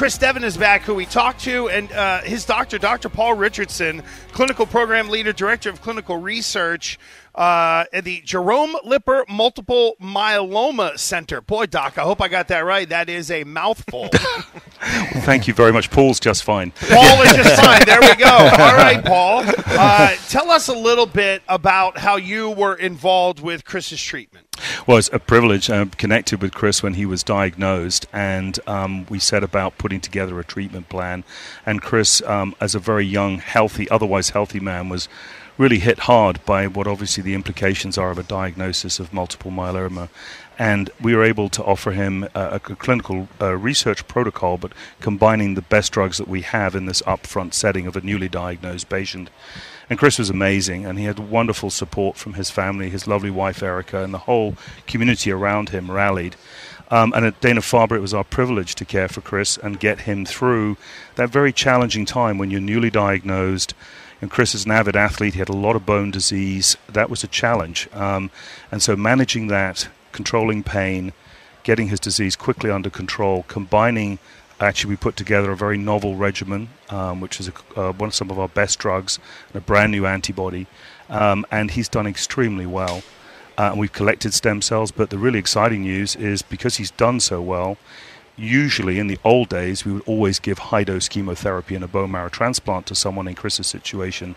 Chris Devon is back, who we talked to, and uh, his doctor, Dr. Paul Richardson, clinical program leader, director of clinical research uh, at the Jerome Lipper Multiple Myeloma Center. Boy, Doc, I hope I got that right. That is a mouthful. well, thank you very much. Paul's just fine. Paul is just fine. There we go. All right, Paul. Uh, tell us a little bit about how you were involved with Chris's treatment. It's a privilege. I connected with Chris when he was diagnosed, and um, we set about putting together a treatment plan. And Chris, um, as a very young, healthy, otherwise healthy man, was really hit hard by what obviously the implications are of a diagnosis of multiple myeloma. And we were able to offer him a, a clinical uh, research protocol, but combining the best drugs that we have in this upfront setting of a newly diagnosed patient. And Chris was amazing, and he had wonderful support from his family, his lovely wife Erica, and the whole community around him rallied. Um, and at Dana Farber, it was our privilege to care for Chris and get him through that very challenging time when you're newly diagnosed. And Chris is an avid athlete. He had a lot of bone disease. That was a challenge. Um, and so managing that, controlling pain, getting his disease quickly under control, combining actually we put together a very novel regimen, um, which is a, uh, one of some of our best drugs, and a brand new antibody, um, and he's done extremely well. Uh, and we've collected stem cells, but the really exciting news is because he's done so well, usually in the old days we would always give high dose chemotherapy and a bone marrow transplant to someone in Chris's situation.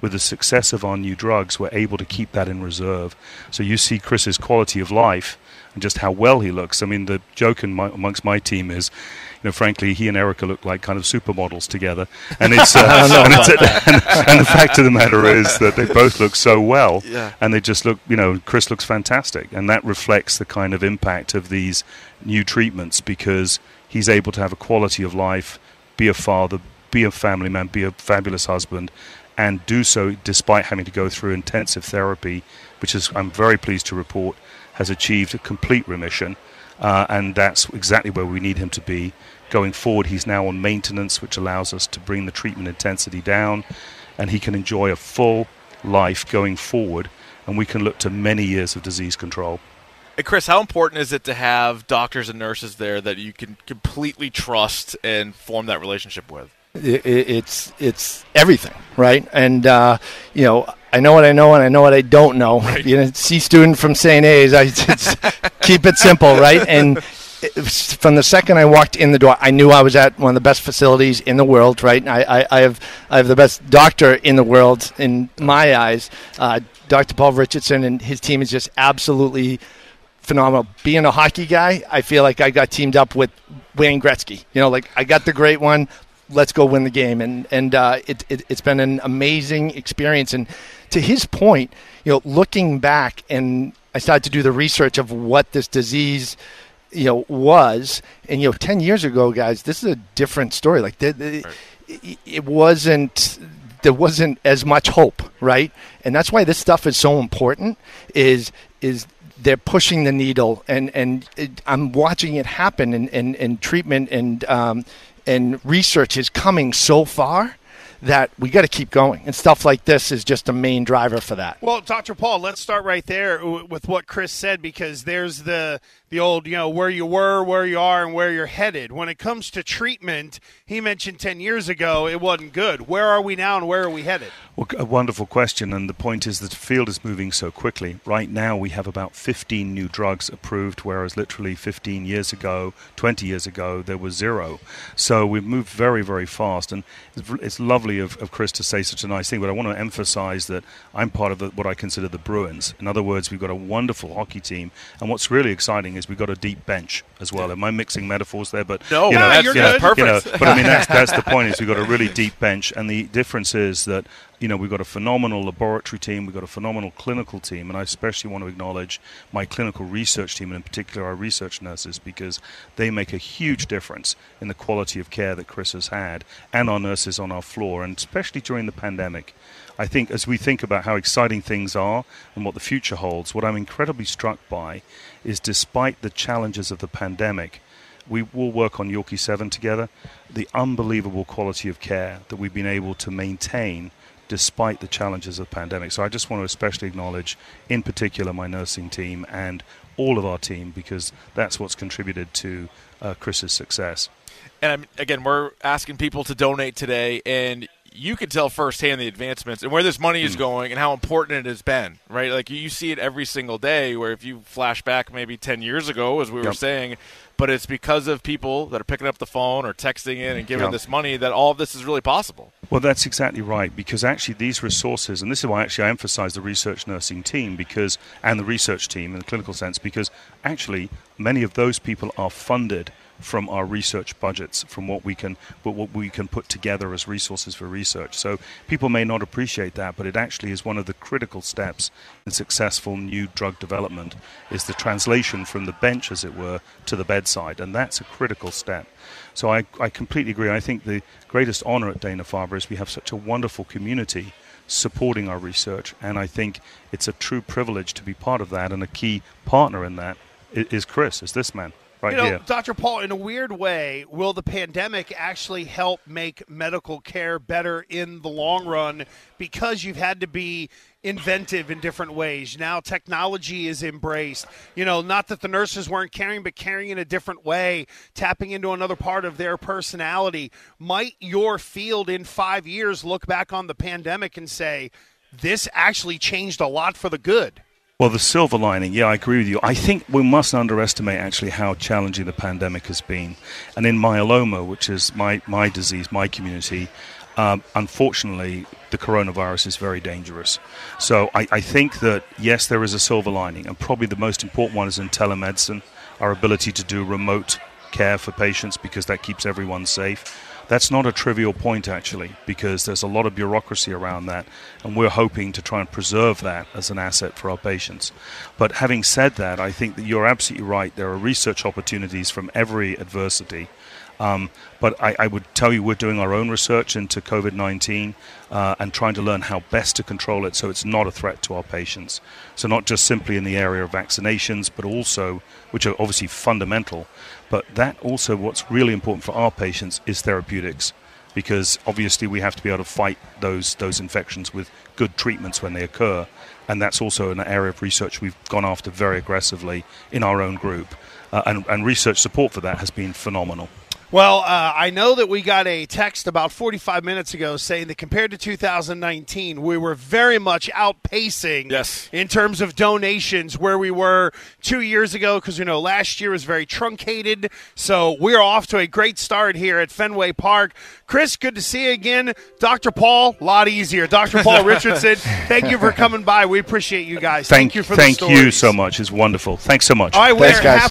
With the success of our new drugs, we're able to keep that in reserve. So you see Chris's quality of life and just how well he looks. I mean, the joke my, amongst my team is, you know, frankly, he and Erica look like kind of supermodels together. And it's, uh, and, it's and, and, the fact of the matter is that they both look so well, yeah. and they just look, you know, Chris looks fantastic, and that reflects the kind of impact of these new treatments because he's able to have a quality of life, be a father, be a family man, be a fabulous husband, and do so despite having to go through intensive therapy, which is I'm very pleased to report has achieved a complete remission, uh, and that's exactly where we need him to be. Going forward, he's now on maintenance, which allows us to bring the treatment intensity down, and he can enjoy a full life going forward, and we can look to many years of disease control. Hey Chris, how important is it to have doctors and nurses there that you can completely trust and form that relationship with? It's it's everything, right? And uh, you know, I know what I know and I know what I don't know. Right. You know, C student from St. A's, I keep it simple, right? And from the second I walked in the door, I knew I was at one of the best facilities in the world, right? I, I, I have I have the best doctor in the world in my eyes. Uh, Dr. Paul Richardson and his team is just absolutely phenomenal. Being a hockey guy, I feel like I got teamed up with Wayne Gretzky. You know, like I got the great one let's go win the game. And and uh, it, it has been an amazing experience. And to his point, you know, looking back, and I started to do the research of what this disease, you know, was. And you know, ten years ago, guys, this is a different story. Like the, the, it, it wasn't there wasn't as much hope, right? And that's why this stuff is so important. Is is they're pushing the needle, and and it, I'm watching it happen and in, in treatment and um, and research is coming so far that we got to keep going. And stuff like this is just a main driver for that. Well, Dr. Paul, let's start right there with what Chris said because there's the the old, you know, where you were, where you are, and where you're headed. When it comes to treatment, he mentioned 10 years ago it wasn't good. Where are we now and where are we headed? Well, a wonderful question, and the point is that the field is moving so quickly. Right now, we have about 15 new drugs approved, whereas literally 15 years ago, 20 years ago, there was zero. So we've moved very, very fast, and it's lovely of, of Chris to say such a nice thing. But I want to emphasize that I'm part of the, what I consider the Bruins. In other words, we've got a wonderful hockey team, and what's really exciting is we've got a deep bench as well. Am I mixing metaphors there? But no, you know, that's, you're yeah, good. perfect. You know, but I mean, that's that's the point. Is we've got a really deep bench, and the difference is that you know we've got a phenomenal laboratory team, we've got a phenomenal clinical team, and I especially want to acknowledge my clinical research team, and in particular our research nurses, because they make a huge difference in the quality of care that Chris has had, and our nurses on our floor, and especially during the pandemic. I think as we think about how exciting things are and what the future holds, what I'm incredibly struck by is despite the challenges of the pandemic, we will work on Yorkie 7 together. The unbelievable quality of care that we've been able to maintain despite the challenges of the pandemic. So I just want to especially acknowledge, in particular, my nursing team and all of our team because that's what's contributed to uh, Chris's success. And again, we're asking people to donate today, and you can tell firsthand the advancements and where this money is hmm. going and how important it has been, right? Like you see it every single day. Where if you flash back maybe ten years ago, as we were saying, but it's because of people that are picking up the phone or texting in and giving Yep. this money that all of this is really possible. Well, that's exactly right. Because actually, these resources, and this is why actually I emphasize the research nursing team, because and the research team in the clinical sense, because actually many of those people are funded from our research budgets, from what we can, what what we can put together as resources for research. So people may not appreciate that, but it actually is one of the critical steps in successful new drug development. Is the translation from the bench, as it were, to the bedside, and that's a critical step. So I, I completely agree. I think the greatest honor at Dana Farber is we have such a wonderful community supporting our research, and I think it's a true privilege to be part of that. And a key partner in that is Chris, is this man right you know. Dr. Paul, in a weird way, will the pandemic actually help make medical care better in the long run because you've had to be inventive in different ways? Now technology is embraced. You know, not that the nurses weren't caring, but caring in a different way, tapping into another part of their personality. Might your field in five years look back on the pandemic and say, this actually changed a lot for the good? Well, the silver lining, yeah, I agree with you. I think we mustn't underestimate actually how challenging the pandemic has been. And in myeloma, which is my, my disease, my community, um, unfortunately, the coronavirus is very dangerous. So I, I think that, yes, there is a silver lining. And probably the most important one is in telemedicine, our ability to do remote care for patients because that keeps everyone safe. That's not a trivial point, actually, because there's a lot of bureaucracy around that, and we're hoping to try and preserve that as an asset for our patients. But having said that, I think that you're absolutely right. There are research opportunities from every adversity. Um, but I, I would tell you we're doing our own research into COVID 19 uh, and trying to learn how best to control it so it's not a threat to our patients. So, not just simply in the area of vaccinations, but also, which are obviously fundamental, but that also what's really important for our patients is therapeutics. Because obviously we have to be able to fight those those infections with good treatments when they occur, and that's also an area of research we've gone after very aggressively in our own group, uh, and, and research support for that has been phenomenal. Well, uh, I know that we got a text about 45 minutes ago saying that compared to 2019, we were very much outpacing Yes. in terms of donations where we were two years ago because, you know, last year was very truncated. So we're off to a great start here at Fenway Park. Chris, good to see you again. Dr. Paul, a lot easier. Dr. Paul Richardson, thank you for coming by. We appreciate you guys. Thank, you for thank the you so much. It's wonderful. Thanks so much. All right, Thanks, guys.